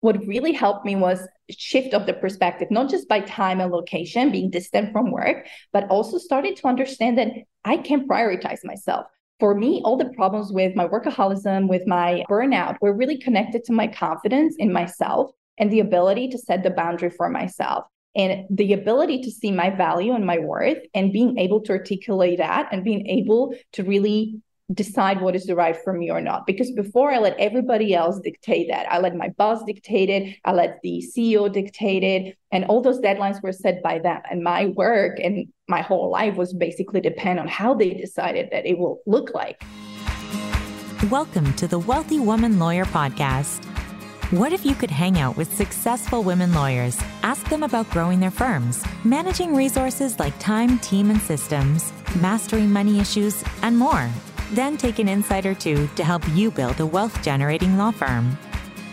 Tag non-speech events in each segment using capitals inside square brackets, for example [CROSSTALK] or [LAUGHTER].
what really helped me was shift of the perspective, not just by time and location, being distant from work, but also starting to understand that I can prioritize myself. For me, all the problems with my workaholism, with my burnout, were really connected to my confidence in myself and the ability to set the boundary for myself and the ability to see my value and my worth and being able to articulate that and being able to really decide what is the right for me or not. Because before I let everybody else dictate that, I let my boss dictate it, I let the CEO dictate it, and all those deadlines were set by them. And my work and my whole life was basically depend on how they decided that it will look like. Welcome to the Wealthy Woman Lawyer Podcast. What if you could hang out with successful women lawyers, ask them about growing their firms, managing resources like time, team, and systems, mastering money issues, and more? Then take an insider two to help you build a wealth generating law firm.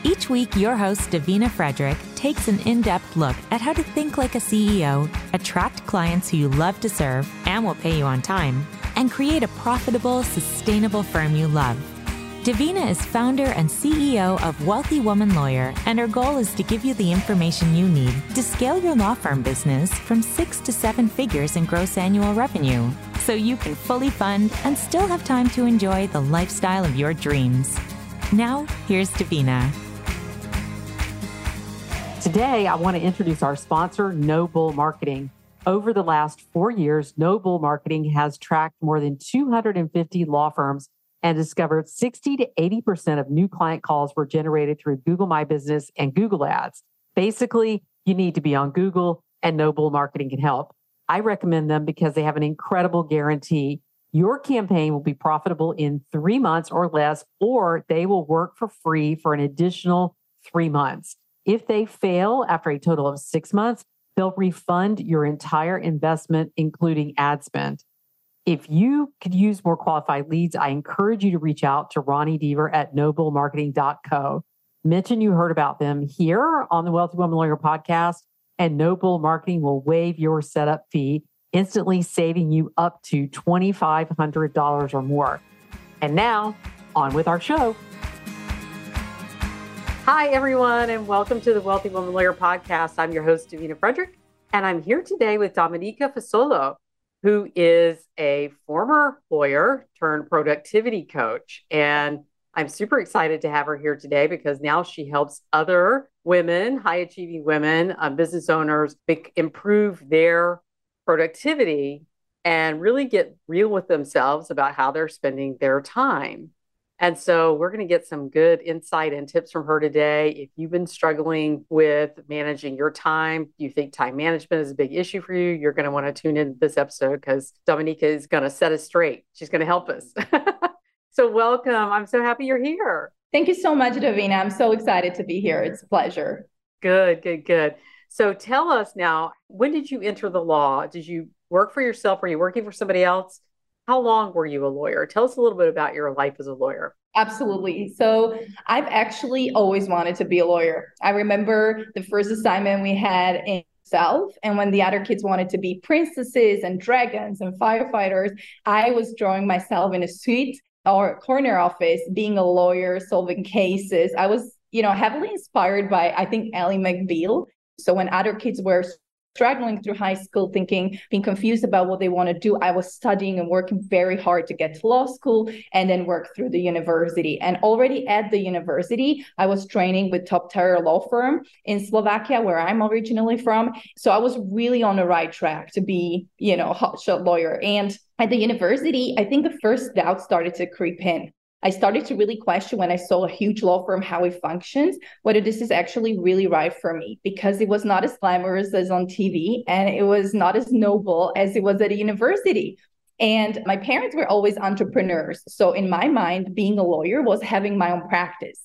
Each week, your host, Davina Frederick, takes an in depth look at how to think like a CEO, attract clients who you love to serve and will pay you on time, and create a profitable, sustainable firm you love. Davina is founder and CEO of Wealthy Woman Lawyer, and her goal is to give you the information you need to scale your law firm business from six to seven figures in gross annual revenue so you can fully fund and still have time to enjoy the lifestyle of your dreams. Now, here's Davina. Today, I want to introduce our sponsor, No Bull Marketing. Over the last four years, No Bull Marketing has tracked more than 250 law firms and discovered 60 to 80% of new client calls were generated through Google My Business and Google Ads. Basically, you need to be on Google, and No Bull Marketing can help. I recommend them because they have an incredible guarantee. Your campaign will be profitable in three months or less, or they will work for free for an additional three months. If they fail after a total of six months, they'll refund your entire investment, including ad spend. If you could use more qualified leads, I encourage you to reach out to Ronnie Deaver at nobullmarketing.co. Mention you heard about them here on the Wealthy Woman Lawyer podcast and No Bull Marketing will waive your setup fee, instantly saving you up to $2,500 or more. And now, on with our show. Hi, everyone, and welcome to the Wealthy Woman Lawyer podcast. I'm your host, Davina Frederick, and I'm here today with Dominica Fasolo, who is a former lawyer turned productivity coach. And I'm super excited to have her here today because now she helps other women, high achieving women, um, business owners, improve their productivity and really get real with themselves about how they're spending their time. And so we're going to get some good insight and tips from her today. If you've been struggling with managing your time, you think time management is a big issue for you, you're going to want to tune in this episode because Dominica is going to set us straight. She's going to help us. [LAUGHS] So, welcome. I'm so happy you're here. Thank you so much, Davina. I'm so excited to be here. It's a pleasure. Good, good, good. So, tell us now, when did you enter the law? Did you work for yourself? Were you working for somebody else? How long were you a lawyer? Tell us a little bit about your life as a lawyer. Absolutely. So I've actually always wanted to be a lawyer. I remember the first assignment we had in South, and when the other kids wanted to be princesses and dragons and firefighters, I was drawing myself in a suit our corner office, being a lawyer, solving cases, I was, you know, heavily inspired by, I think, Ally McBeal. So when other kids were struggling through high school, thinking, being confused about what they want to do, I was studying and working very hard to get to law school and then work through the university. And already at the university, I was training with top tier law firm in Slovakia, where I'm originally from. So I was really on the right track to be, you know, hotshot lawyer. And at the university, I think the first doubt started to creep in. I started to really question when I saw a huge law firm how it functions, whether this is actually really right for me, because it was not as glamorous as on TV and it was not as noble as it was at a university. And my parents were always entrepreneurs. So, in my mind, being a lawyer was having my own practice.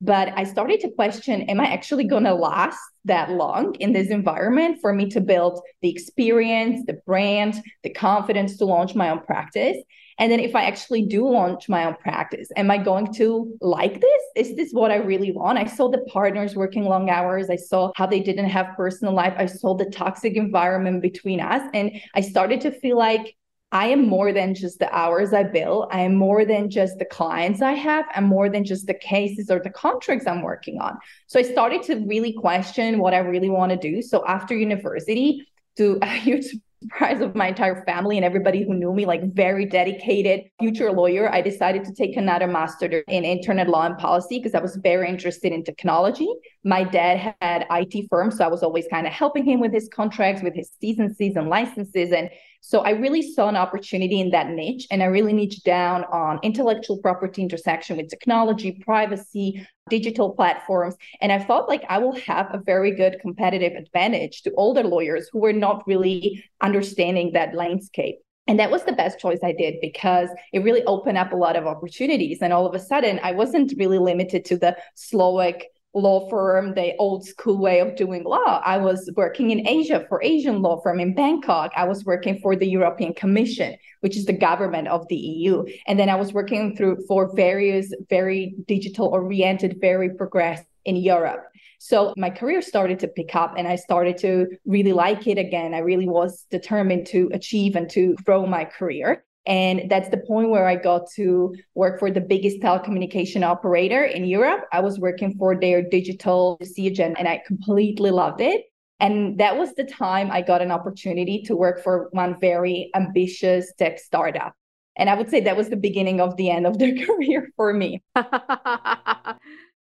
But I started to question Am I actually going to last that long in this environment for me to build the experience, the brand, the confidence to launch my own practice? And then if I actually do launch my own practice, am I going to like this? Is this what I really want? I saw the partners working long hours. I saw how they didn't have personal life. I saw the toxic environment between us. And I started to feel like I am more than just the hours I bill. I am more than just the clients I have. I'm more than just the cases or the contracts I'm working on. So I started to really question what I really want to do. So after university, to [LAUGHS] a huge surprise of my entire family and everybody who knew me, like very dedicated future lawyer, I decided to take another master in internet law and policy because I was very interested in technology. My dad had IT firm, so I was always kind of helping him with his contracts, with his season season licenses. And so I really saw an opportunity in that niche and I really niched down on intellectual property intersection with technology, privacy, digital platforms. And I felt like I will have a very good competitive advantage to older lawyers who were not really understanding that landscape. And that was the best choice I did because it really opened up a lot of opportunities. And all of a sudden, I wasn't really limited to the Slovak law firm, the old school way of doing law. I was working in Asia for Asian law firm in Bangkok. I was working for the European Commission, which is the government of the EU. And then I was working through for various very digital oriented, very progressive in Europe. So my career started to pick up and I started to really like it again. I really was determined to achieve and to grow my career. And that's the point where I got to work for the biggest telecommunication operator in Europe. I was working for their digital siege and I completely loved it. And that was the time I got an opportunity to work for one very ambitious tech startup. And I would say that was the beginning of the end of their [LAUGHS] career for me. [LAUGHS]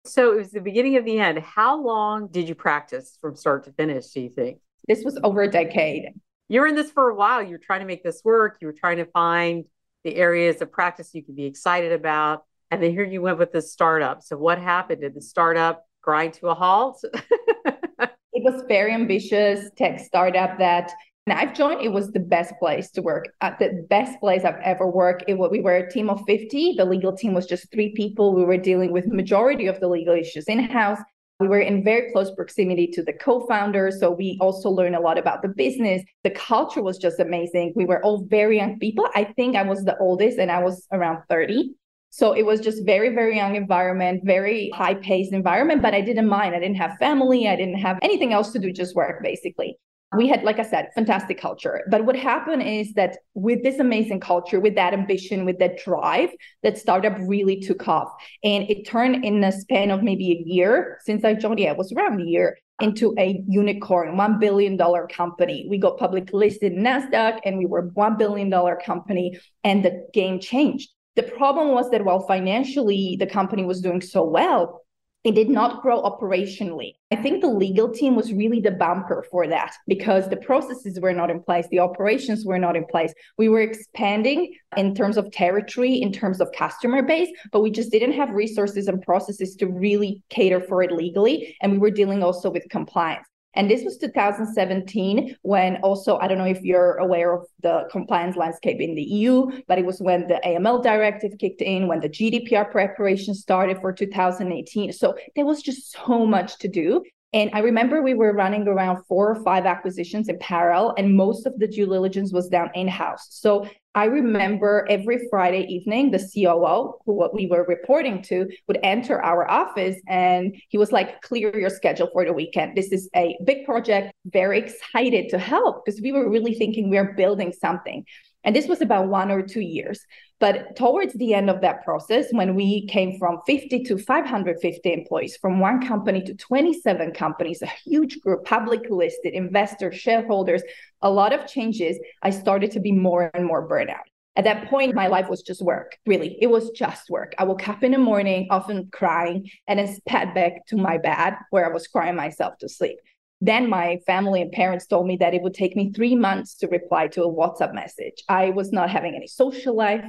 so it was the beginning of the end. How long did you practice from start to finish, do you think? This was over a decade you're in this for a while. You're trying to make this work. You're trying to find the areas of practice you could be excited about. And then here you went with this startup. So what happened? Did the startup grind to a halt? [LAUGHS] it was very ambitious tech startup that and I've joined, it was the best place to work, at the best place I've ever worked. It, we were a team of 50. The legal team was just three people. We were dealing with majority of the legal issues in-house. We were in very close proximity to the co founder So we also learned a lot about the business. The culture was just amazing. We were all very young people. I think I was the oldest and I was around 30. So it was just very, very young environment, very high paced environment, but I didn't mind. I didn't have family. I didn't have anything else to do, just work basically we had like i said fantastic culture. But what happened is that with this amazing culture with that ambition with that drive that startup really took off. And it turned in a span of maybe a year since i joined. Yeah it was around a year into a unicorn $1 billion company. We got public listed in nasdaq and we were $1 billion company and the game changed. The problem was that while financially the company was doing so well it did not grow operationally. I think the legal team was really the bumper for that because the processes were not in place, the operations were not in place. We were expanding in terms of territory, in terms of customer base, but we just didn't have resources and processes to really cater for it legally. And we were dealing also with compliance. And this was 2017 when also, I don't know if you're aware of the compliance landscape in the EU, but it was when the AML directive kicked in, when the GDPR preparation started for 2018. So there was just so much to do. And I remember we were running around four or five acquisitions in parallel, and most of the due diligence was done in house. So I remember every Friday evening, the COO, who what we were reporting to, would enter our office and he was like, clear your schedule for the weekend. This is a big project, very excited to help because we were really thinking we are building something. And this was about one or two years. But towards the end of that process, when we came from 50 to 550 employees, from one company to 27 companies, a huge group, public listed investors, shareholders, a lot of changes, I started to be more and more burnout. At that point, my life was just work. Really, it was just work. I woke up in the morning, often crying, and then spat back to my bed where I was crying myself to sleep. Then my family and parents told me that it would take me three months to reply to a WhatsApp message. I was not having any social life.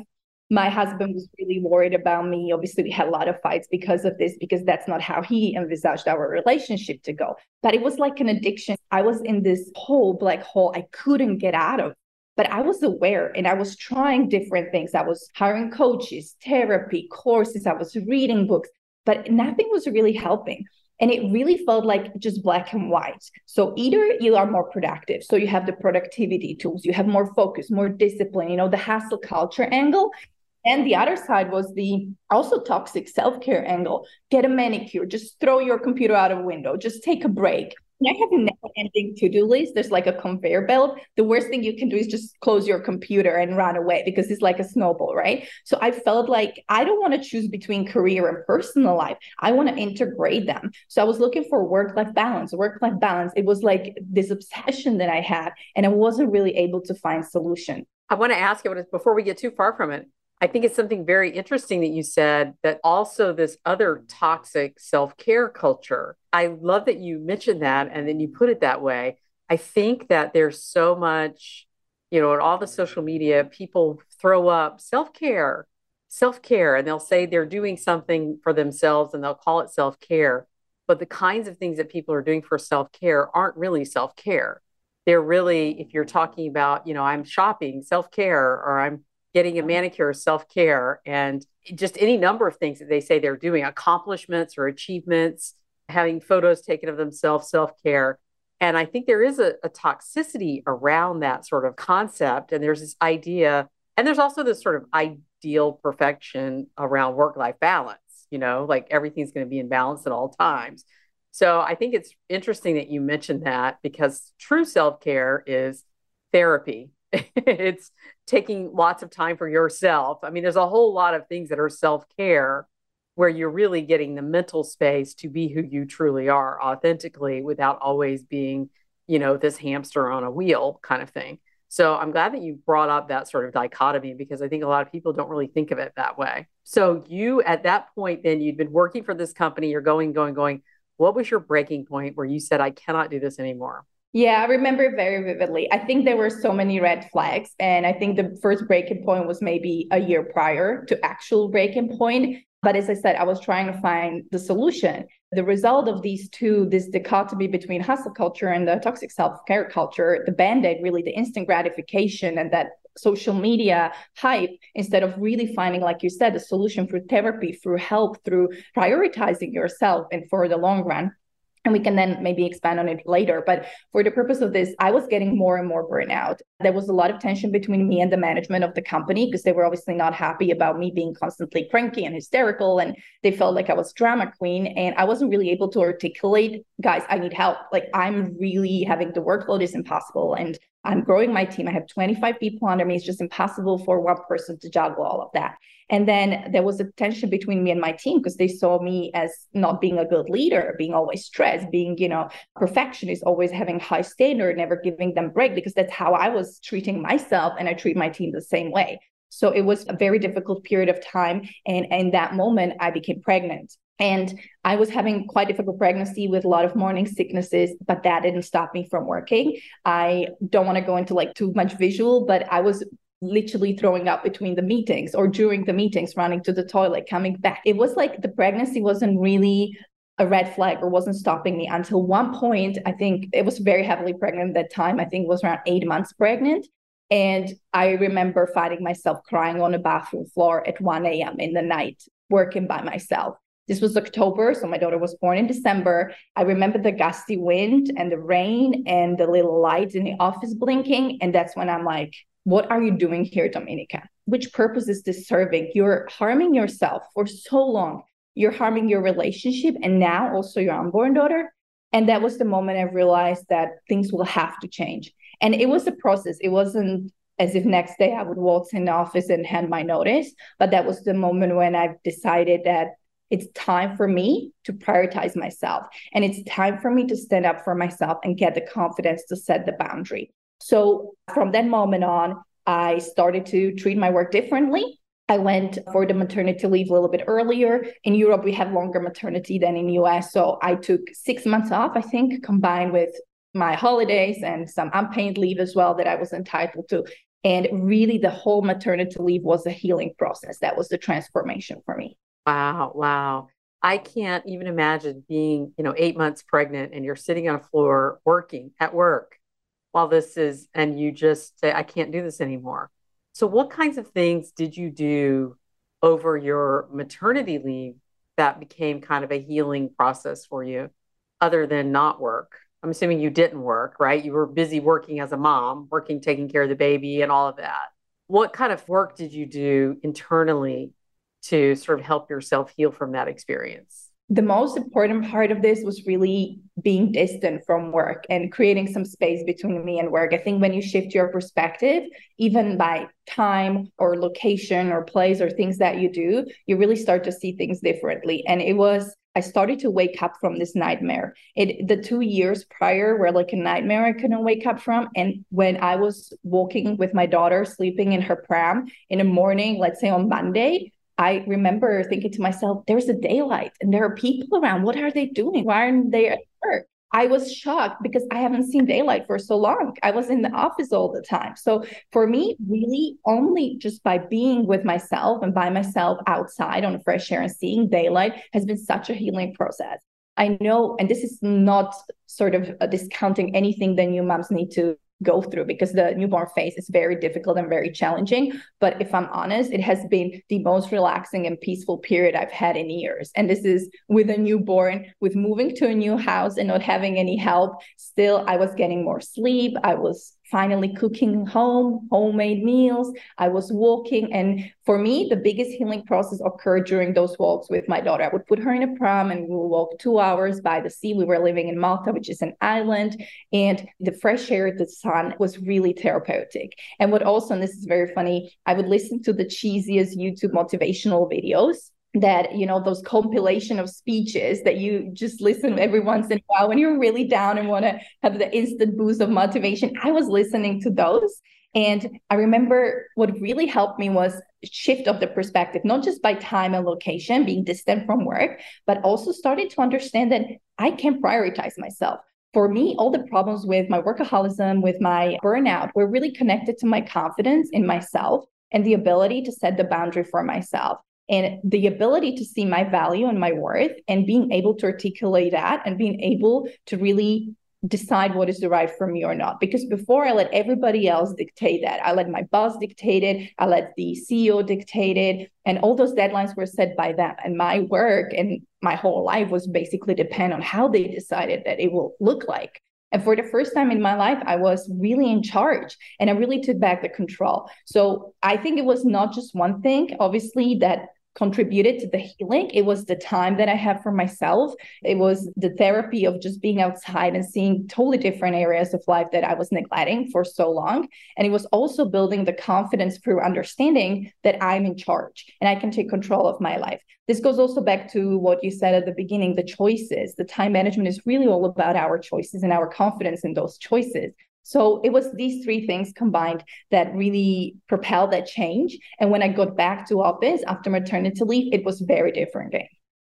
My husband was really worried about me. Obviously, we had a lot of fights because of this, because that's not how he envisaged our relationship to go. But it was like an addiction. I was in this whole black hole I couldn't get out of. But I was aware and I was trying different things. I was hiring coaches, therapy, courses, I was reading books, but nothing was really helping. And it really felt like just black and white. So either you are more productive, so you have the productivity tools, you have more focus, more discipline, you know, the hustle culture angle. And the other side was the also toxic self care angle. Get a manicure, just throw your computer out of window, just take a break. I have never ending to do list. There's like a conveyor belt. The worst thing you can do is just close your computer and run away because it's like a snowball, right? So I felt like I don't want to choose between career and personal life. I want to integrate them. So I was looking for work life balance, work life balance. It was like this obsession that I had, and I wasn't really able to find solution. I want to ask you before we get too far from it. I think it's something very interesting that you said that also this other toxic self care culture. I love that you mentioned that and then you put it that way. I think that there's so much, you know, in all the social media, people throw up self care, self care, and they'll say they're doing something for themselves and they'll call it self care. But the kinds of things that people are doing for self care aren't really self care. They're really, if you're talking about, you know, I'm shopping, self care, or I'm getting a manicure, self care, and just any number of things that they say they're doing, accomplishments or achievements, having photos taken of themselves, self care. And I think there is a, a, toxicity around that sort of concept. And there's this idea, and there's also this sort of ideal perfection around work life balance, you know, like everything's going to be in balance at all times. So I think it's interesting that you mentioned that because true self care is therapy [LAUGHS] it's taking lots of time for yourself. I mean, there's a whole lot of things that are self care where you're really getting the mental space to be who you truly are authentically without always being, you know, this hamster on a wheel kind of thing. So I'm glad that you brought up that sort of dichotomy because I think a lot of people don't really think of it that way. So you at that point then you'd been working for this company, you're going, going, going. What was your breaking point where you said, I cannot do this anymore? Yeah, I remember very vividly. I think there were so many red flags. And I think the first breaking point was maybe a year prior to actual breaking point. But as I said, I was trying to find the solution. The result of these two, this dichotomy between hustle culture and the toxic self care culture, the band aid, really the instant gratification and that social media hype, instead of really finding, like you said, a solution through therapy, through help, through prioritizing yourself and for the long run and we can then maybe expand on it later. But for the purpose of this, I was getting more and more burnout. There was a lot of tension between me and the management of the company because they were obviously not happy about me being constantly cranky and hysterical. And they felt like I was drama queen. And I wasn't really able to articulate, guys, I need help. Like I'm really having the workload is impossible. And I'm growing my team. I have 25 people under me. It's just impossible for one person to juggle all of that. And then there was a tension between me and my team because they saw me as not being a good leader, being always stressed, being, you know, perfectionist, always having high standard, never giving them break because that's how I was treating myself. And I treat my team the same way. So it was a very difficult period of time. And in that moment, I became pregnant. And I was having quite difficult pregnancy with a lot of morning sicknesses, but that didn't stop me from working. I don't want to go into like too much visual, but I was literally throwing up between the meetings or during the meetings, running to the toilet, coming back. It was like the pregnancy wasn't really a red flag or wasn't stopping me until one point. I think it was very heavily pregnant at that time. I think it was around eight months pregnant. And I remember finding myself crying on a bathroom floor at 1 a.m. in the night, working by myself. This was October, so my daughter was born in December. I remember the gusty wind and the rain and the little lights in the office blinking. And that's when I'm like, what are you doing here, Dominica? Which purpose is this serving? You're harming yourself for so long. You're harming your relationship and now also your unborn daughter. And that was the moment I realized that things will have to change. And it was a process. It wasn't as if next day I would walk in the office and hand my notice. But that was the moment when I decided that it's time for me to prioritize myself. And it's time for me to stand up for myself and get the confidence to set the boundary. So from that moment on, I started to treat my work differently. I went for the maternity leave a little bit earlier. In Europe, we have longer maternity than in US. So I took six months off, I think, combined with my holidays and some unpaid leave as well that I was entitled to. And really, the whole maternity leave was a healing process. That was the transformation for me. Wow. Wow. I can't even imagine being, you know, eight months pregnant and you're sitting on a floor working at work while this is, and you just say, I can't do this anymore. So, what kinds of things did you do over your maternity leave that became kind of a healing process for you other than not work? I'm assuming you didn't work, right? You were busy working as a mom, working, taking care of the baby, and all of that. What kind of work did you do internally to sort of help yourself heal from that experience? the most important part of this was really being distant from work and creating some space between me and work. I think when you shift your perspective, even by time or location or place or things that you do, you really start to see things differently. And it was I started to wake up from this nightmare. It the two years prior were like a nightmare I couldn't wake up from. And when I was walking with my daughter, sleeping in her pram in the morning, let's say on Monday, I remember thinking to myself, there's a daylight and there are people around. What are they doing? Why aren't they at work? I was shocked because I haven't seen daylight for so long. I was in the office all the time. So for me, really only just by being with myself and by myself outside on a fresh air and seeing daylight has been such a healing process. I know, and this is not sort of discounting anything that new moms need to go through because the newborn phase is very difficult and very challenging. But if I'm honest, it has been the most relaxing and peaceful period I've had in years. And this is with a newborn, with moving to a new house and not having any help. Still, I was getting more sleep. I was finally cooking home, homemade meals. I was walking. And for me, the biggest healing process occurred during those walks with my daughter. I would put her in a pram and we would walk two hours by the sea. We were living in Malta, which is an island. And the fresh air, the sun was really therapeutic. And what also, and this is very funny, I would listen to the cheesiest YouTube motivational videos that you know those compilation of speeches that you just listen every once in a while when you're really down and want to have the instant boost of motivation. I was listening to those and i remember what really helped me was shift of the perspective not just by time and location being distant from work but also started to understand that i can prioritize myself. For me, all the problems with my workaholism, with my burnout, were really connected to my confidence in myself and the ability to set the boundary for myself and the ability to see my value and my worth and being able to articulate that and being able to really decide what is the right for me or not. Because before i let everybody else dictate that. I let my boss dictate it. I let the ceo dictate it. And all those deadlines were set by them. And my work and my whole life was basically depend on how they decided that it will look like. And for the first time in my life, I was really in charge and I really took back the control. So I think it was not just one thing, obviously, that contributed to the healing. It was the time that I had for myself. It was the therapy of just being outside and seeing totally different areas of life that I was neglecting for so long. And it was also building the confidence through understanding that I'm in charge and I can take control of my life. This goes also back to what you said at the beginning the choices. The time management is really all about our choices and our confidence in those choices. So it was these three things combined that really propelled that change. And when I got back to office after maternity leave, it was very different.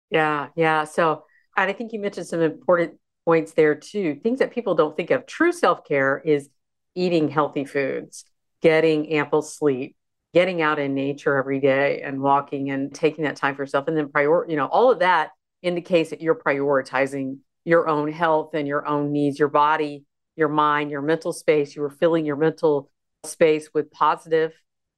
Yeah, yeah. So and I think you mentioned some important points there too. Things that people don't think of. True self care is eating healthy foods, getting ample sleep, getting out in nature every day and walking and taking that time for yourself. And then prior, you know, all of that indicates that you're prioritizing your own health and your own needs, your body your mind, your mental space. You were filling your mental space with positive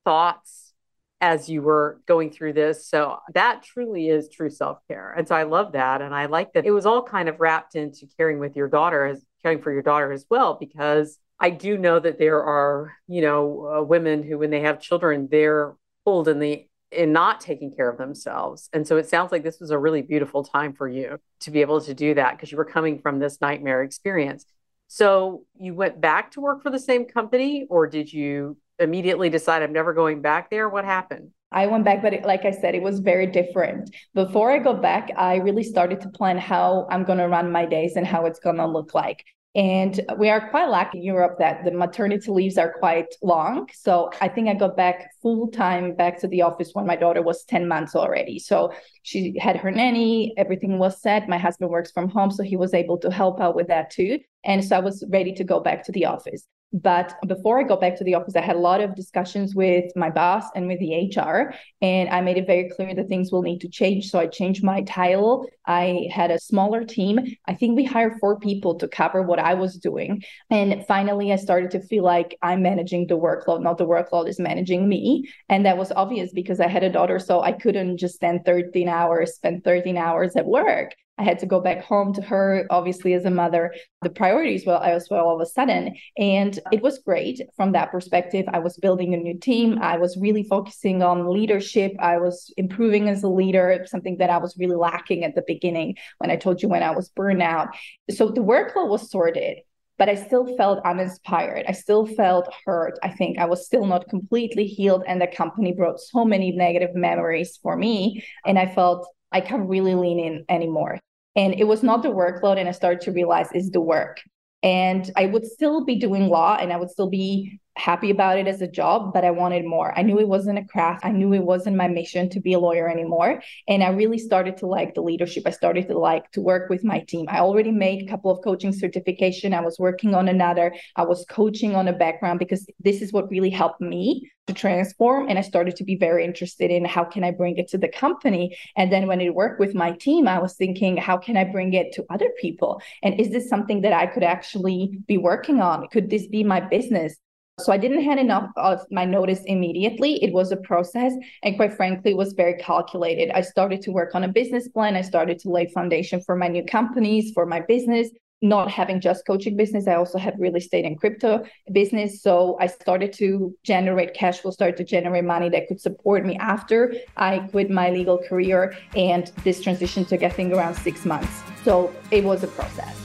thoughts as you were going through this. So that truly is true self care. And so I love that. And I like that it was all kind of wrapped into caring with your daughter, as caring for your daughter as well, because I do know that there are, you know, uh, women who, when they have children, they're pulled in the in not taking care of themselves. And so it sounds like this was a really beautiful time for you to be able to do that because you were coming from this nightmare experience. So you went back to work for the same company, or did you immediately decide I'm never going back there? What happened? I went back, but it, like I said, it was very different. Before I go back, I really started to plan how I'm going to run my days and how it's going to look like. And we are quite lucky in Europe that the maternity leaves are quite long. So I think I got back full time back to the office when my daughter was 10 months already. So she had her nanny, everything was set. My husband works from home, so he was able to help out with that too. And so I was ready to go back to the office. But before I got back to the office, I had a lot of discussions with my boss and with the HR. And I made it very clear that things will need to change. So I changed my title. I had a smaller team. I think we hired four people to cover what I was doing. And finally, I started to feel like I'm managing the workload, not the workload is managing me. And that was obvious because I had a daughter. So I couldn't just spend 13 hours, spend 13 hours at work. I had to go back home to her, obviously, as a mother. The priorities were as well all of a sudden. And it was great from that perspective. I was building a new team. I was really focusing on leadership. I was improving as a leader, something that I was really lacking at the beginning when I told you when I was burnout. So the workload was sorted but I still felt uninspired. I still felt hurt. I think I was still not completely healed. And the company brought so many negative memories for me. And I felt I can't really lean in anymore. And it was not the workload. And I started to realize it's the work. And I would still be doing law and I would still be happy about it as a job, but I wanted more. I knew it wasn't a craft. I knew it wasn't my mission to be a lawyer anymore. And I really started to like the leadership. I started to like to work with my team. I already made a couple of coaching certification. I was working on another. I was coaching on a background because this is what really helped me to transform. And I started to be very interested in how can I bring it to the company. And then when it worked with my team, I was thinking, how can I bring it to other people? And is this something that I could actually be working on? Could this be my business? So I didn't hand enough of my notice immediately. It was a process. And quite frankly, was very calculated. I started to work on a business plan. I started to lay foundation for my new companies, for my business. Not having just coaching business, I also had real estate and crypto business. So I started to generate cash flow, started to generate money that could support me after I quit my legal career. And this transition took, I think, around six months. So it was a process.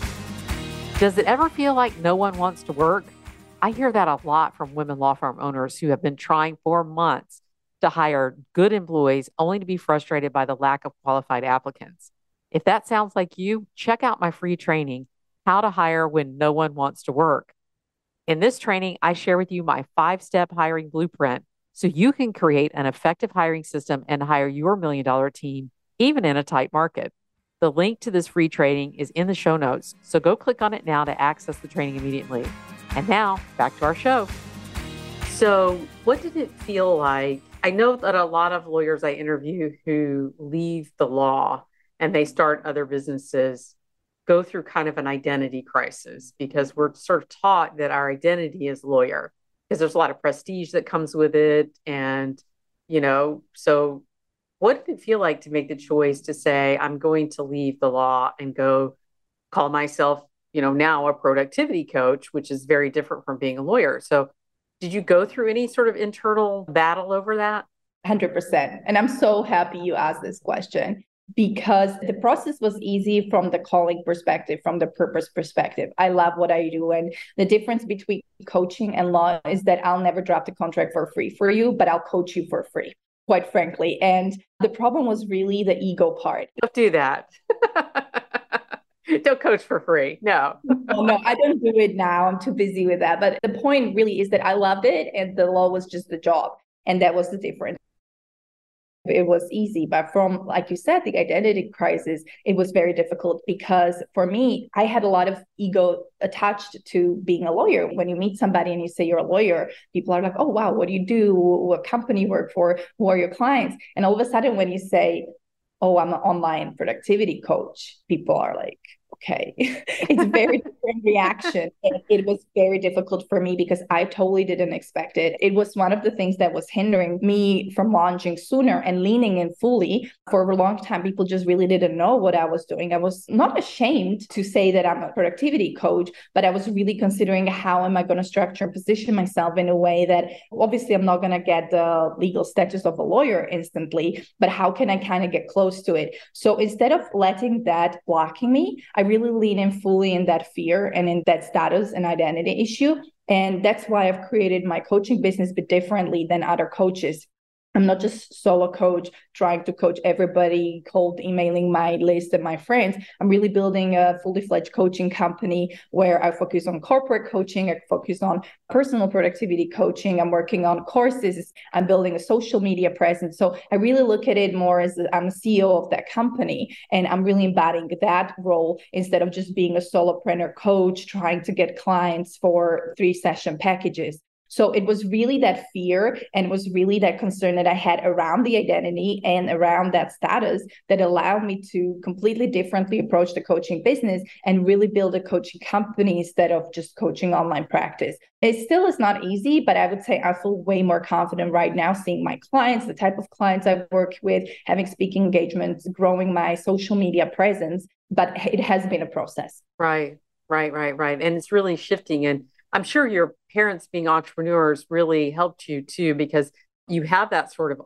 Does it ever feel like no one wants to work? I hear that a lot from women law firm owners who have been trying for months to hire good employees only to be frustrated by the lack of qualified applicants. If that sounds like you, check out my free training, How to Hire When No One Wants to Work. In this training, I share with you my five step hiring blueprint so you can create an effective hiring system and hire your million dollar team, even in a tight market. The link to this free training is in the show notes, so go click on it now to access the training immediately. And now back to our show. So, what did it feel like? I know that a lot of lawyers I interview who leave the law and they start other businesses go through kind of an identity crisis because we're sort of taught that our identity is lawyer because there's a lot of prestige that comes with it. And, you know, so what did it feel like to make the choice to say, I'm going to leave the law and go call myself you know, now a productivity coach, which is very different from being a lawyer. So, did you go through any sort of internal battle over that? 100%. And I'm so happy you asked this question because the process was easy from the calling perspective, from the purpose perspective. I love what I do. And the difference between coaching and law is that I'll never drop the contract for free for you, but I'll coach you for free, quite frankly. And the problem was really the ego part. Don't do that. [LAUGHS] don't coach for free. No. no, no, I don't do it now. I'm too busy with that. But the point really is that I loved it and the law was just the job. And that was the difference. It was easy, but from, like you said, the identity crisis, it was very difficult because for me, I had a lot of ego attached to being a lawyer. When you meet somebody and you say you're a lawyer, people are like, oh, wow, what do you do? What company you work for? Who are your clients? And all of a sudden, when you say, oh, I'm an online productivity coach, people are like, okay. [LAUGHS] it's a very different reaction. And it was very difficult for me because I totally didn't expect it. It was one of the things that was hindering me from launching sooner and leaning in fully. For a long time, people just really didn't know what I was doing. I was not ashamed to say that I'm a productivity coach, but I was really considering how am I going to structure and position myself in a way that obviously I'm not going to get the legal status of a lawyer instantly, but how can I kind of get close to it? So instead of letting that blocking me, I really lean in fully in that fear and in that status and identity issue. And that's why I've created my coaching business bit differently than other coaches I'm not just solo coach trying to coach everybody, cold emailing my list and my friends. I'm really building a fully fledged coaching company where I focus on corporate coaching, I focus on personal productivity coaching. I'm working on courses. I'm building a social media presence. So I really look at it more as I'm a CEO of that company and I'm really embodying that role instead of just being a solopreneur coach trying to get clients for three session packages. So it was really that fear and it was really that concern that I had around the identity and around that status that allowed me to completely differently approach the coaching business and really build a coaching company instead of just coaching online practice. It still is not easy, but I would say I feel way more confident right now seeing my clients, the type of clients I work with, having speaking engagements, growing my social media presence but it has been a process. Right, right, right, right. And it's really shifting. And I'm sure your parents being entrepreneurs really helped you too, because you have that sort of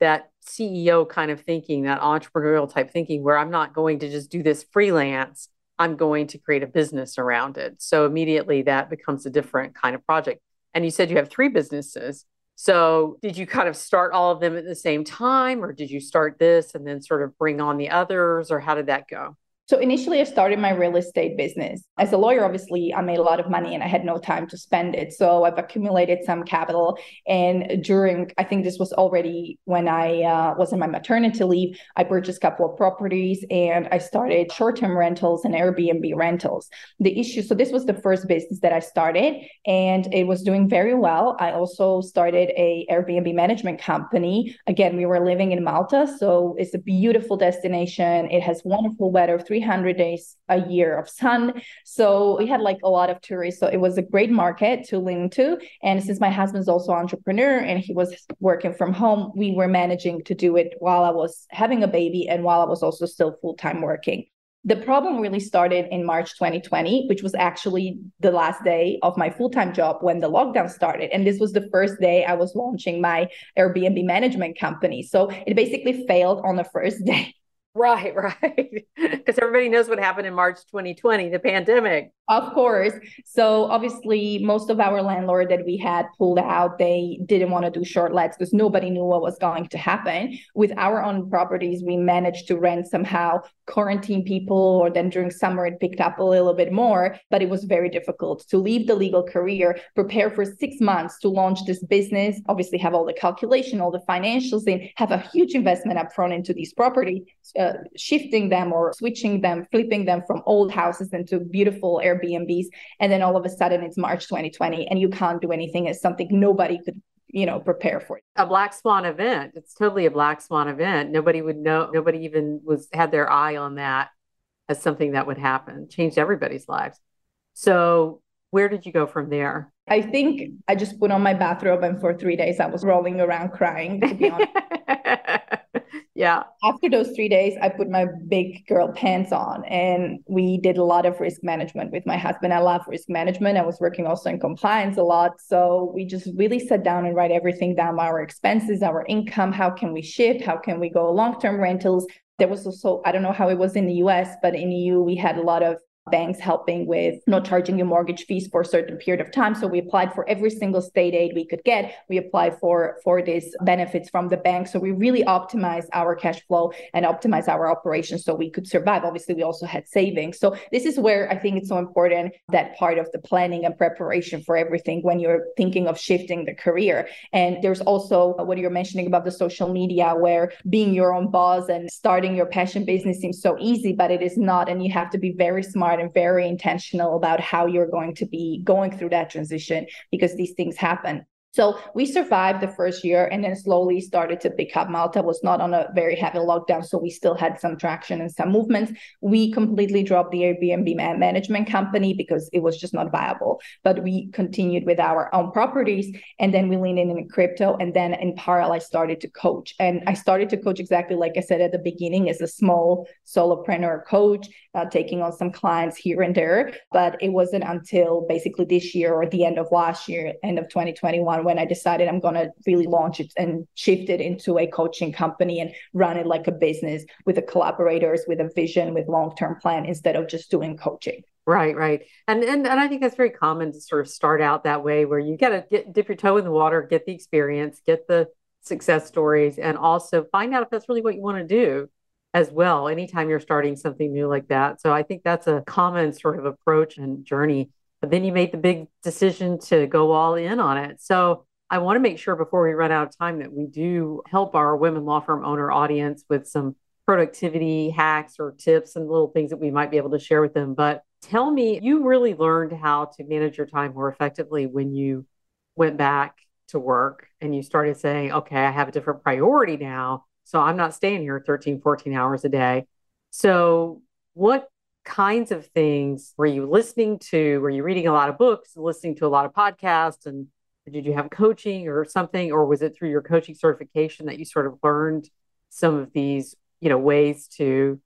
that CEO kind of thinking, that entrepreneurial type thinking, where I'm not going to just do this freelance. I'm going to create a business around it. So immediately that becomes a different kind of project. And you said you have three businesses. So did you kind of start all of them at the same time, or did you start this and then sort of bring on the others, or how did that go? So initially, I started my real estate business. As a lawyer, obviously, I made a lot of money and I had no time to spend it. So I've accumulated some capital. And during, I think this was already when I uh, was in my maternity leave, I purchased a couple of properties and I started short term rentals and Airbnb rentals. The issue, so this was the first business that I started and it was doing very well. I also started a Airbnb management company. Again, we were living in Malta. So it's a beautiful destination. It has wonderful weather 300 days a year of sun. So we had like a lot of tourists. So it was a great market to lean into. And since my husband's also entrepreneur and he was working from home, we were managing to do it while I was having a baby and while I was also still full time working. The problem really started in March 2020, which was actually the last day of my full time job when the lockdown started. And this was the first day I was launching my Airbnb management company. So it basically failed on the first [LAUGHS] day. Right, [LAUGHS] right. Because everybody knows what happened in March 2020, the pandemic. Of course. So obviously, most of our landlord that we had pulled out. They didn't want to do short lets because nobody knew what was going to happen. With our own properties, we managed to rent somehow, quarantine people, or then during summer it picked up a little bit more. But it was very difficult to leave the legal career, prepare for six months to launch this business. Obviously, have all the calculation, all the financials, and have a huge investment upfront into these properties, uh, shifting them or switching them, flipping them from old houses into beautiful Airbnbs. And then all of a sudden it's March 2020 and you can't do anything. It's something nobody could you know prepare for it. a black swan event it's totally a black swan event. Nobody would know nobody even was had their eye on that as something that would happen. Changed everybody's lives. So where did you go from there? I think i just put on my bathrobe and for three days i was rolling around crying to be honest [LAUGHS] yeah. After those three days, I put my big girl pants on and we did a lot of risk management with my husband. I love risk management. I was working also in compliance a lot. So we just really sat down and write everything down our expenses, our income, how can we shift, how can we go long term rentals. There was also, I don't know how it was in the US, but in EU, we had a lot of banks helping with not charging you mortgage fees for a certain period of time. So we applied for every single state aid we could get. We applied for for these benefits from the bank. So we really optimized our cash flow and optimize our operations so we could survive. Obviously, we also had savings. So this is where I think it's so important that part of the planning and preparation for everything when you're thinking of shifting the career. And there's also uh, what you're mentioning about the social media where being your own boss and starting your passion business seems so easy, but it is not. And you have to be very smart and very intentional about how you're going to be going through that transition because these things happen. So we survived the first year and then slowly started to pick up. Malta was not on a very heavy lockdown, so we still had some traction and some movements. We completely dropped the Airbnb management company because it was just not viable. But we continued with our own properties and then we leaned in in crypto. And then in parallel, I started to coach. And I started to coach exactly like I said at the beginning as a small solopreneur coach, uh, taking on some clients here and there. But it wasn't until basically this year or the end of last year, end of 2021 when I decided I'm going to really launch it and shift it into a coaching company and run it like a business with the collaborators, with a vision, with long term plan instead of just doing coaching. Right, right. And, and and I think that's very common to sort of start out that way where you got to get dip your toe in the water, get the experience, get the success stories and also find out if that's really what you want to do as well anytime you're starting something new like that. So I think that's a common sort of approach and journey but then you made the big decision to go all in on it. So I want to make sure before we run out of time that we do help our women law firm owner audience with some productivity hacks or tips and little things that we might be able to share with them. But tell me, you really learned how to manage your time more effectively when you went back to work and you started saying, okay, I have a different priority now. So I'm not staying here 13, 14 hours a day. So, what kinds of things were you listening to? Were you reading a lot of books, listening to a lot of podcasts, and did you have coaching or something, or was it through your coaching certification that you sort of learned some of these, you know, ways to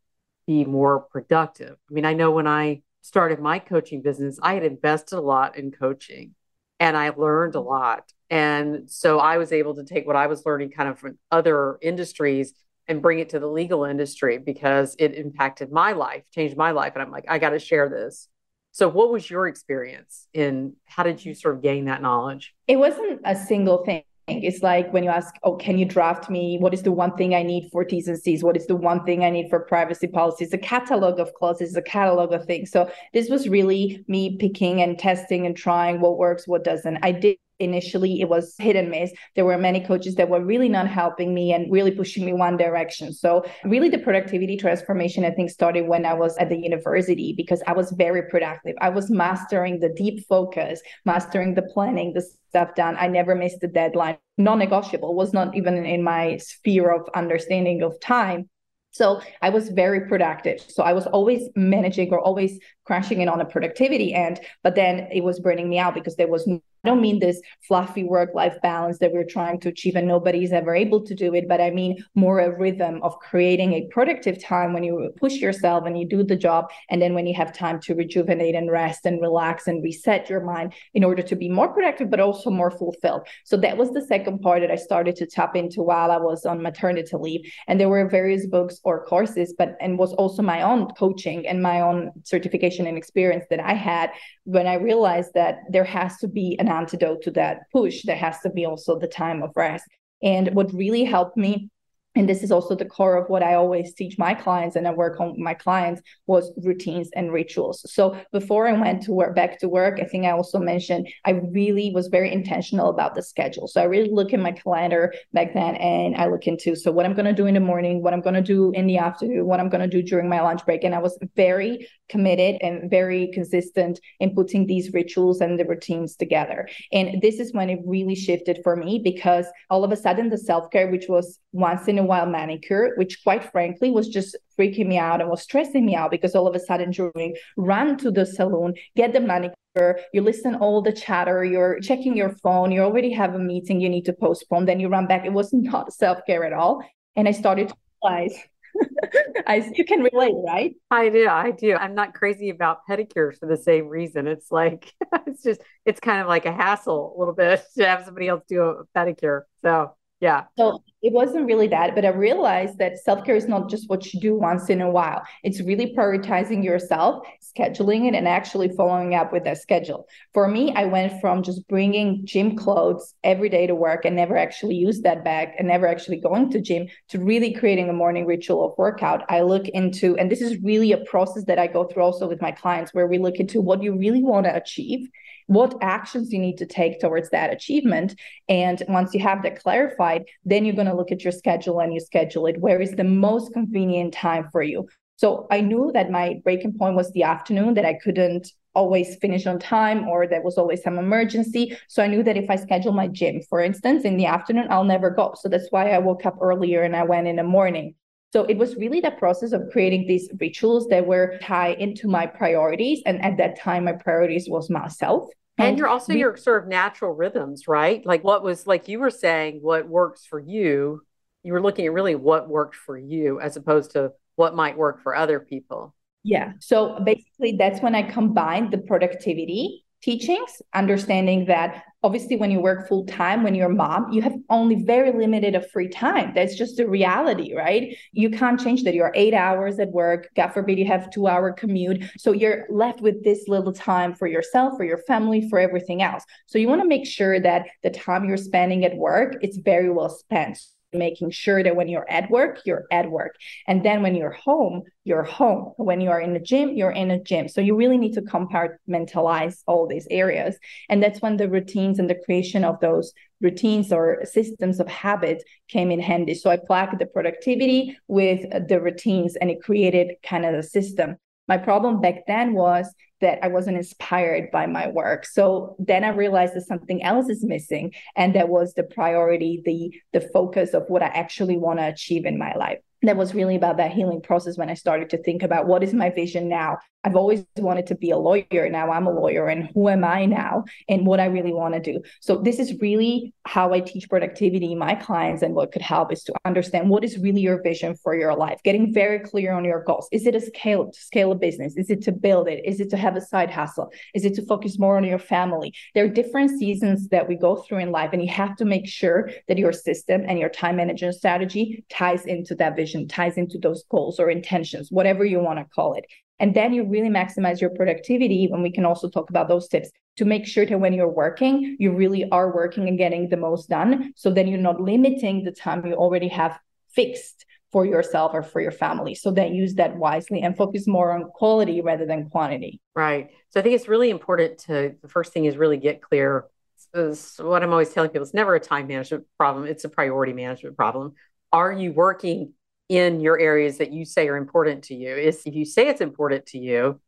be more productive. I mean, I know when I started my coaching business, I had invested a lot in coaching and I learned a mm-hmm. lot. And so I was able to take what I was learning kind of from other industries and bring it to the legal industry because it impacted my life, changed my life. And I'm like, I got to share this. So, what was your experience in how did you sort of gain that knowledge? It wasn't a single thing. It's like when you ask, oh, can you draft me? What is the one thing I need for T's and C's? What is the one thing I need for privacy policies? A catalog of clauses, a catalog of things. So this was really me picking and testing and trying what works, what doesn't. I did initially it was hit and miss. There were many coaches that were really not helping me and really pushing me one direction. So really the productivity transformation i think started when i was at the university because i was very productive. I was mastering the deep focus mastering the planning the stuff done. I never missed the deadline. Non-negotiable was not even in my sphere of understanding of time. So I was very productive. So I was always managing or always crashing in on a productivity end, but then it was burning me out because there was I don't mean this fluffy work life balance that we're trying to achieve and nobody's ever able to do it, but I mean more a rhythm of creating a productive time when you push yourself and you do the job. And then when you have time to rejuvenate and rest and relax and reset your mind in order to be more productive, but also more fulfilled. So that was the second part that I started to tap into while I was on maternity leave. And there were various books or courses, but and was also my own coaching and my own certification and experience that I had when I realized that there has to be an antidote to that push, there has to be also the time of rest. And what really helped me and this is also the core of what I always teach my clients and I work on my clients was routines and rituals. So before I went to work back to work, I think I also mentioned I really was very intentional about the schedule. So I really look at my calendar back then and I look into so what I'm going to do in the morning, what I'm going to do in the afternoon, what I'm going to do during my lunch break. And I was very committed and very consistent in putting these rituals and the routines together. And this is when it really shifted for me because all of a sudden the self-care, which was once in a while manicure, which quite frankly was just freaking me out and was stressing me out because all of a sudden during run to the salon, get the manicure, you listen all the chatter, you're checking your phone, you already have a meeting you need to postpone, then you run back. It was [LAUGHS] not self-care at all. And I started to realize [LAUGHS] I you can relate, right? I do. I do. I'm not crazy about pedicures for the same reason. It's like [LAUGHS] it's just it's kind of like a hassle a little bit to have somebody else do a pedicure. So yeah. So it wasn't really that, but I realized that self care is not just what you do once in a while. It's really prioritizing yourself, scheduling it, and actually following up with that schedule. For me, I went from just bringing gym clothes every day to work and never actually use that bag and never actually going to gym to really creating a morning ritual of workout. I look into, and this is really a process that I go through also with my clients where we look into what you really want to achieve what actions you need to take towards that achievement. And once you have that clarified, then you're going to look at your schedule and you schedule it. Where is the most convenient time for you? So I knew that my breaking point was the afternoon, that I couldn't always finish on time or there was always some emergency. So I knew that if I schedule my gym, for instance, in the afternoon, I'll never go. So that's why I woke up earlier and I went in the morning. So it was really the process of creating these rituals that were tied into my priorities. And at that time, my priorities was myself. And you're also your sort of natural rhythms, right? Like what was like you were saying, what works for you. You were looking at really what worked for you as opposed to what might work for other people. Yeah. So basically, that's when I combined the productivity teachings, understanding that obviously when you work full time, when you're a mom, you have only very limited of free time. That's just the reality, right? You can't change that. You're eight hours at work. God forbid you have two hour commute. So you're left with this little time for yourself, for your family, for everything else. So you want to make sure that the time you're spending at work, it's very well spent making sure that when you're at work, you're at work. And then when you're home, you're home. When you are in the gym, you're in a gym. So you really need to compartmentalize all these areas. And that's when the routines and the creation of those routines or systems of habits came in handy. So I plugged the productivity with the routines and it created kind of a system. My problem back then was that I wasn't inspired by my work. So then I realized that something else is missing. And that was the priority, the the focus of what I actually want to achieve in my life. That was really about that healing process when I started to think about what is my vision now. I've always wanted to be a lawyer. Now I'm a lawyer, and who am I now, and what I really want to do. So this is really how I teach productivity my clients, and what could help is to understand what is really your vision for your life. Getting very clear on your goals. Is it a scale to scale a business? Is it to build it? Is it to have a side hustle? Is it to focus more on your family? There are different seasons that we go through in life, and you have to make sure that your system and your time management strategy ties into that vision vision ties into those goals or intentions, whatever you want to call it. And then you really maximize your productivity. And we can also talk about those tips to make sure that when you're working, you really are working and getting the most done. So then you're not limiting the time you already have fixed for yourself or for your family. So then use that wisely and focus more on quality rather than quantity. Right. So I think it's really important to the first thing is really get clear. Is what I'm always telling people it's never a time management problem, it's a priority management problem. Are you working in your areas that you say are important to you. Is if you say it's important to you,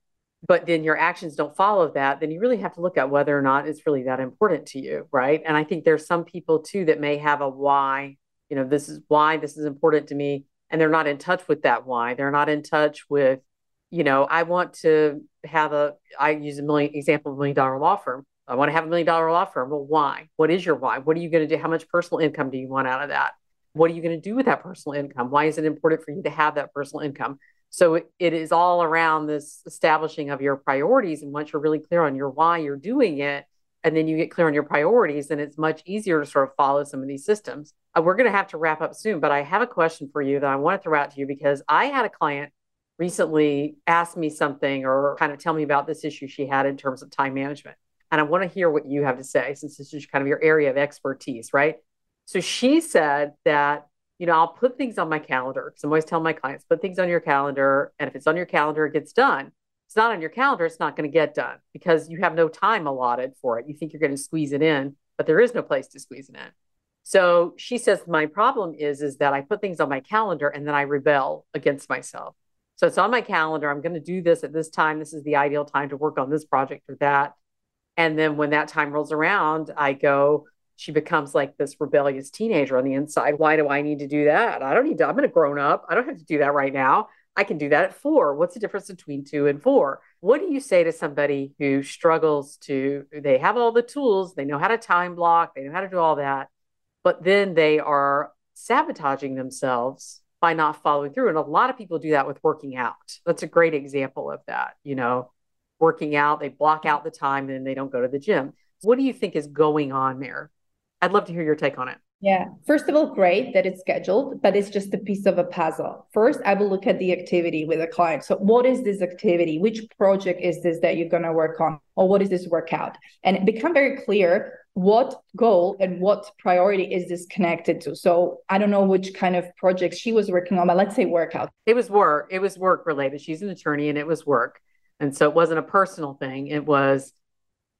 but then your actions don't follow that, then you really have to look at whether or not it's really that important to you, right? And I think there's some people too that may have a why, you know, this is why this is important to me, and they're not in touch with that why. They're not in touch with, you know, I want to have a. I use a million example of a million dollar law firm. I want to have a million dollar law firm. Well, why? What is your why? What are you going to do? How much personal income do you want out of that? What are you going to do with that personal income? Why is it important for you to have that personal income? So it, it is all around this establishing of your priorities. And once you're really clear on your why you're doing it, and then you get clear on your priorities, then it's much easier to sort of follow some of these systems. Uh, we're going to have to wrap up soon, but I have a question for you that I want to throw out to you because I had a client recently ask me something or kind of tell me about this issue she had in terms of time management. And I want to hear what you have to say since this is kind of your area of expertise, right? So she said that, you know, I'll put things on my calendar because I'm always telling my clients, put things on your calendar. And if it's on your calendar, it gets done. If it's not on your calendar, it's not going to get done because you have no time allotted for it. You think you're going to squeeze it in, but there is no place to squeeze it in. So she says, my problem is, is that I put things on my calendar and then I rebel against myself. So it's on my calendar. I'm going to do this at this time. This is the ideal time to work on this project or that. And then when that time rolls around, I go, she becomes like this rebellious teenager on the inside. Why do I need to do that? I don't need to, I'm going to grown up. I don't have to do that right now. I can do that at four. What's the difference between two and four? What do you say to somebody who struggles to, they have all the tools, they know how to time block, they know how to do all that, but then they are sabotaging themselves by not following through. And a lot of people do that with working out. That's a great example of that. You know, working out, they block out the time and they don't go to the gym. What do you think is going on there? I'd love to hear your take on it. Yeah. First of all, great that it's scheduled, but it's just a piece of a puzzle. First, I will look at the activity with a client. So, what is this activity? Which project is this that you're going to work on? Or what is this workout? And become very clear what goal and what priority is this connected to? So, I don't know which kind of project she was working on, but let's say workout. It was work. It was work related. She's an attorney and it was work. And so, it wasn't a personal thing. It was,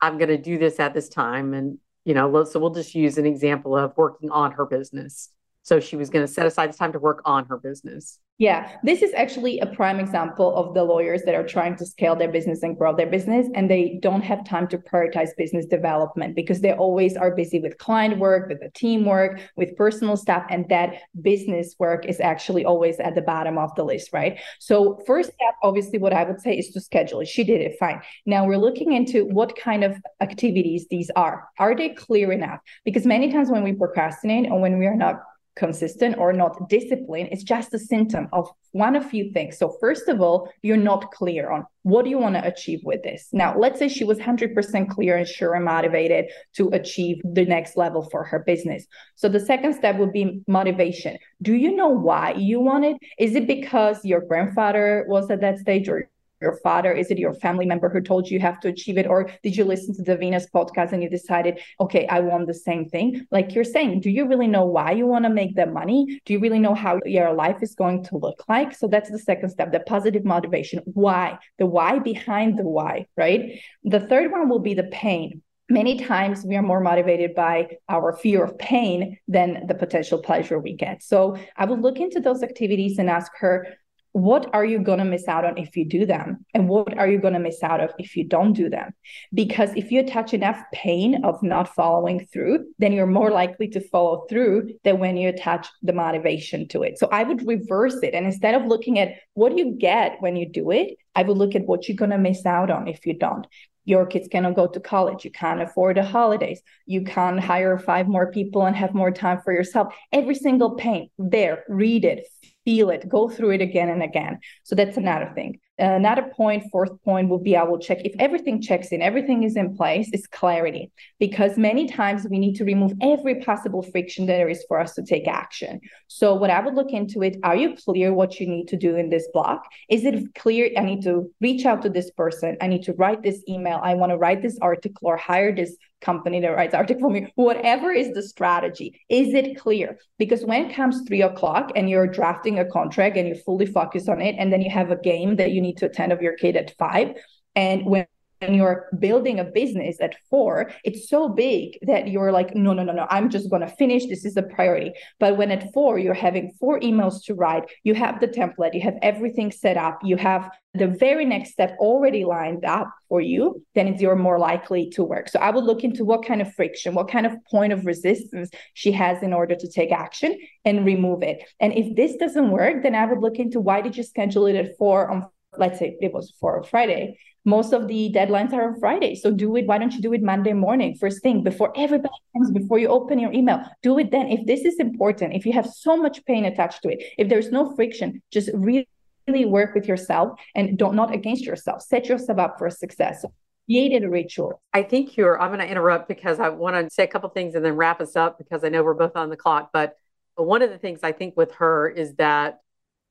I'm going to do this at this time. And you know, so we'll just use an example of working on her business. So she was going to set aside this time to work on her business. Yeah, this is actually a prime example of the lawyers that are trying to scale their business and grow their business, and they don't have time to prioritize business development because they always are busy with client work, with the teamwork, with personal stuff, and that business work is actually always at the bottom of the list, right? So, first step, obviously, what I would say is to schedule it. She did it fine. Now we're looking into what kind of activities these are. Are they clear enough? Because many times when we procrastinate or when we are not consistent or not disciplined it's just a symptom of one of few things. So first of all you're not clear on what do you want to achieve with this. Now let's say she was 100% clear and sure and motivated to achieve the next level for her business. So the second step would be motivation. Do you know why you want it? Is it because your grandfather was at that stage or your father? Is it your family member who told you you have to achieve it? Or did you listen to the Venus podcast and you decided, okay, I want the same thing? Like you're saying, do you really know why you want to make that money? Do you really know how your life is going to look like? So that's the second step, the positive motivation. Why? The why behind the why, right? The third one will be the pain many times we are more motivated by our fear of pain than the potential pleasure we get. So I would look into those activities and ask her, what are you going to miss out on if you do them? And what are you going to miss out of if you don't do them? Because if you attach enough pain of not following through then you're more likely to follow through than when you attach the motivation to it. So i would reverse it. And instead of looking at what you get when you do it i would look at what you're going to miss out on if you don't. Your kids cannot go to college. You can't afford the holidays. You can't hire five more people and have more time for yourself. Every single pain there read it feel it, go through it again and again. So that's another thing. Uh, another point, fourth point, will be I will check if everything checks in, everything is in place, is clarity. Because many times we need to remove every possible friction that there is for us to take action. So, what I would look into it are you clear what you need to do in this block? Is it clear? I need to reach out to this person. I need to write this email. I want to write this article or hire this company that writes article for me, whatever is the strategy, is it clear? Because when comes three o'clock and you're drafting a contract and you fully focus on it, and then you have a game that you need to attend of your kid at five, and when when you're building a business at four, it's so big that you're like, no, no, no, no, I'm just going to finish. This is a priority. But when at four, you're having four emails to write, you have the template, you have everything set up, you have the very next step already lined up for you, then it's you're more likely to work. So I would look into what kind of friction, what kind of point of resistance she has in order to take action and remove it. And if this doesn't work, then I would look into why did you schedule it at four on let's say it was for Friday most of the deadlines are on Friday. So do it. Why don't you do it Monday morning, first thing, before everybody comes, before you open your email? Do it then. If this is important, if you have so much pain attached to it, if there's no friction, just really work with yourself and don't not against yourself. Set yourself up for success. Create a ritual. I think you're. I'm going to interrupt because I want to say a couple things and then wrap us up because I know we're both on the clock. But one of the things I think with her is that,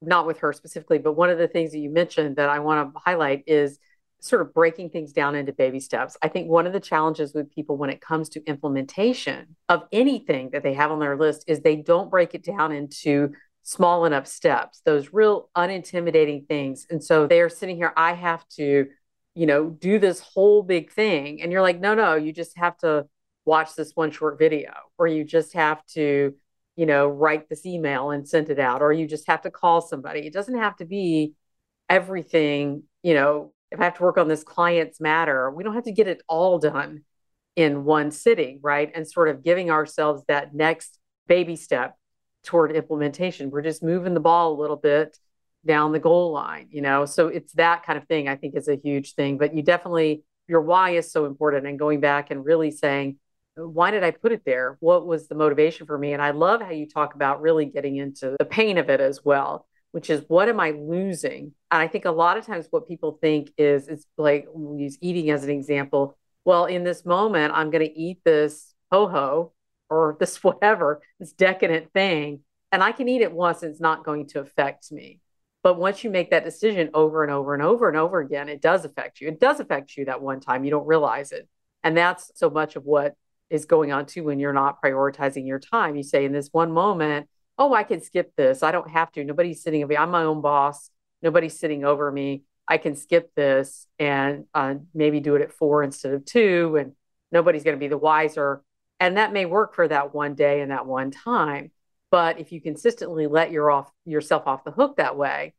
not with her specifically, but one of the things that you mentioned that I want to highlight is sort of breaking things down into baby steps. I think one of the challenges with people when it comes to implementation of anything that they have on their list is they don't break it down into small enough steps, those real unintimidating things. And so they're sitting here, I have to, you know, do this whole big thing. And you're like, no, no, you just have to watch this one short video, or you just have to, you know, write this email and send it out, or you just have to call somebody. It doesn't have to be everything, you know, if I have to work on this client's matter, we don't have to get it all done in one sitting, right? And sort of giving ourselves that next baby step toward implementation. We're just moving the ball a little bit down the goal line, you know? So it's that kind of thing, I think is a huge thing. But you definitely, your why is so important and going back and really saying, why did I put it there? What was the motivation for me? And I love how you talk about really getting into the pain of it as well which is what am I losing? And I think a lot of times what people think is it's like we'll use eating as an example. Well, in this moment, I'm going to eat this ho ho or [LAUGHS] this whatever, this decadent thing, and I can eat it once and it's not going to affect me. But once you make that decision over and over and over and over again, it does affect you. It does affect you that one time. You don't realize it. And that's so much of what is going on too when you're not prioritizing your time. You say, in this one moment, oh, I can skip this. I don't have to. Nobody's sitting over me. I'm my own boss. Nobody's sitting over me. I can skip this and uh, maybe do it at four instead of two, and nobody's going to be the wiser. And that may work for that one day and that one time. But if you consistently let your off yourself off the hook that way,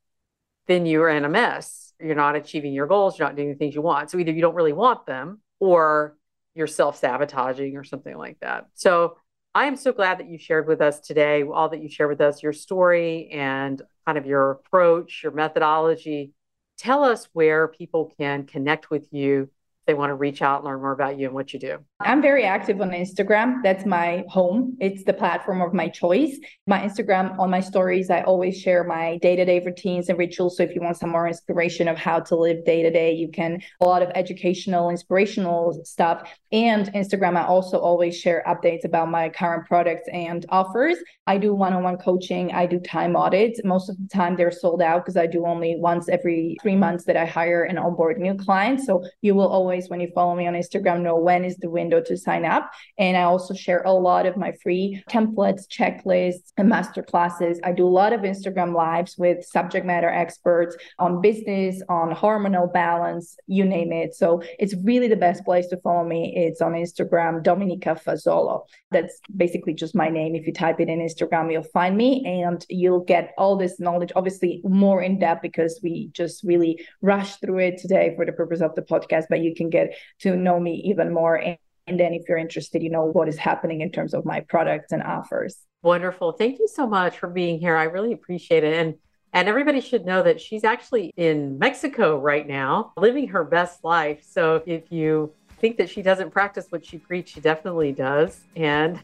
then you're in a mess. You're not achieving your goals. You're not doing the things you want. So either you don't really want them, or you're self sabotaging, or something like that. So I am so glad that you shared with us today, all that you shared with us, your story and kind of your approach, your methodology. Tell us where people can connect with you they want to reach out learn more about you and what you do? I'm very active on Instagram. That's my home. It's the platform of my choice. My Instagram, on my stories, I always share my day to day routines and rituals. So if you want some more inspiration of how to live day to day, you can, a lot of educational, inspirational stuff. And Instagram, I also always share updates about my current products and offers. I do one on one coaching, I do time audits. Most of the time, they're sold out because I do only once every three months that I hire and onboard new clients. So you will always always, when you follow me on Instagram, know when is the window to sign up. And I also share a lot of my free templates, checklists, and master classes. I do a lot of Instagram lives with subject matter experts on business, on hormonal balance, you name it. So it's really the best place to follow me. It's on Instagram, Dominica Fazzolo. That's basically just my name. If you type it in Instagram, you'll find me and you'll get all this knowledge, obviously more in depth because we just really rushed through it today for the purpose of the podcast, but you can get to know me even more. And, and then if you're interested, you know what is happening in terms of my products and offers. Wonderful. Thank you so much for being here. I really appreciate it. And and everybody should know that she's actually in Mexico right now, living her best life. So if you think that she doesn't practice what she preaches, she definitely does. And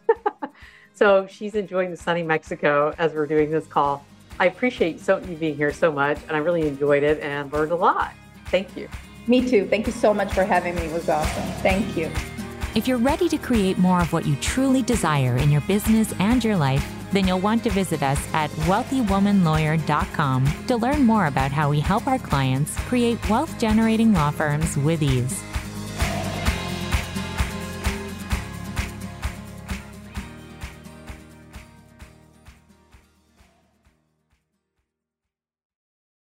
[LAUGHS] so she's enjoying the sunny Mexico as we're doing this call. I appreciate so you being here so much, and I really enjoyed it and learned a lot. Thank you. Me too. Thank you so much for having me. It was awesome. Thank you. If you're ready to create more of what you truly desire in your business and your life, then you'll want to visit us at wealthywomanlawyer.com to learn more about how we help our clients create wealth generating law firms with ease.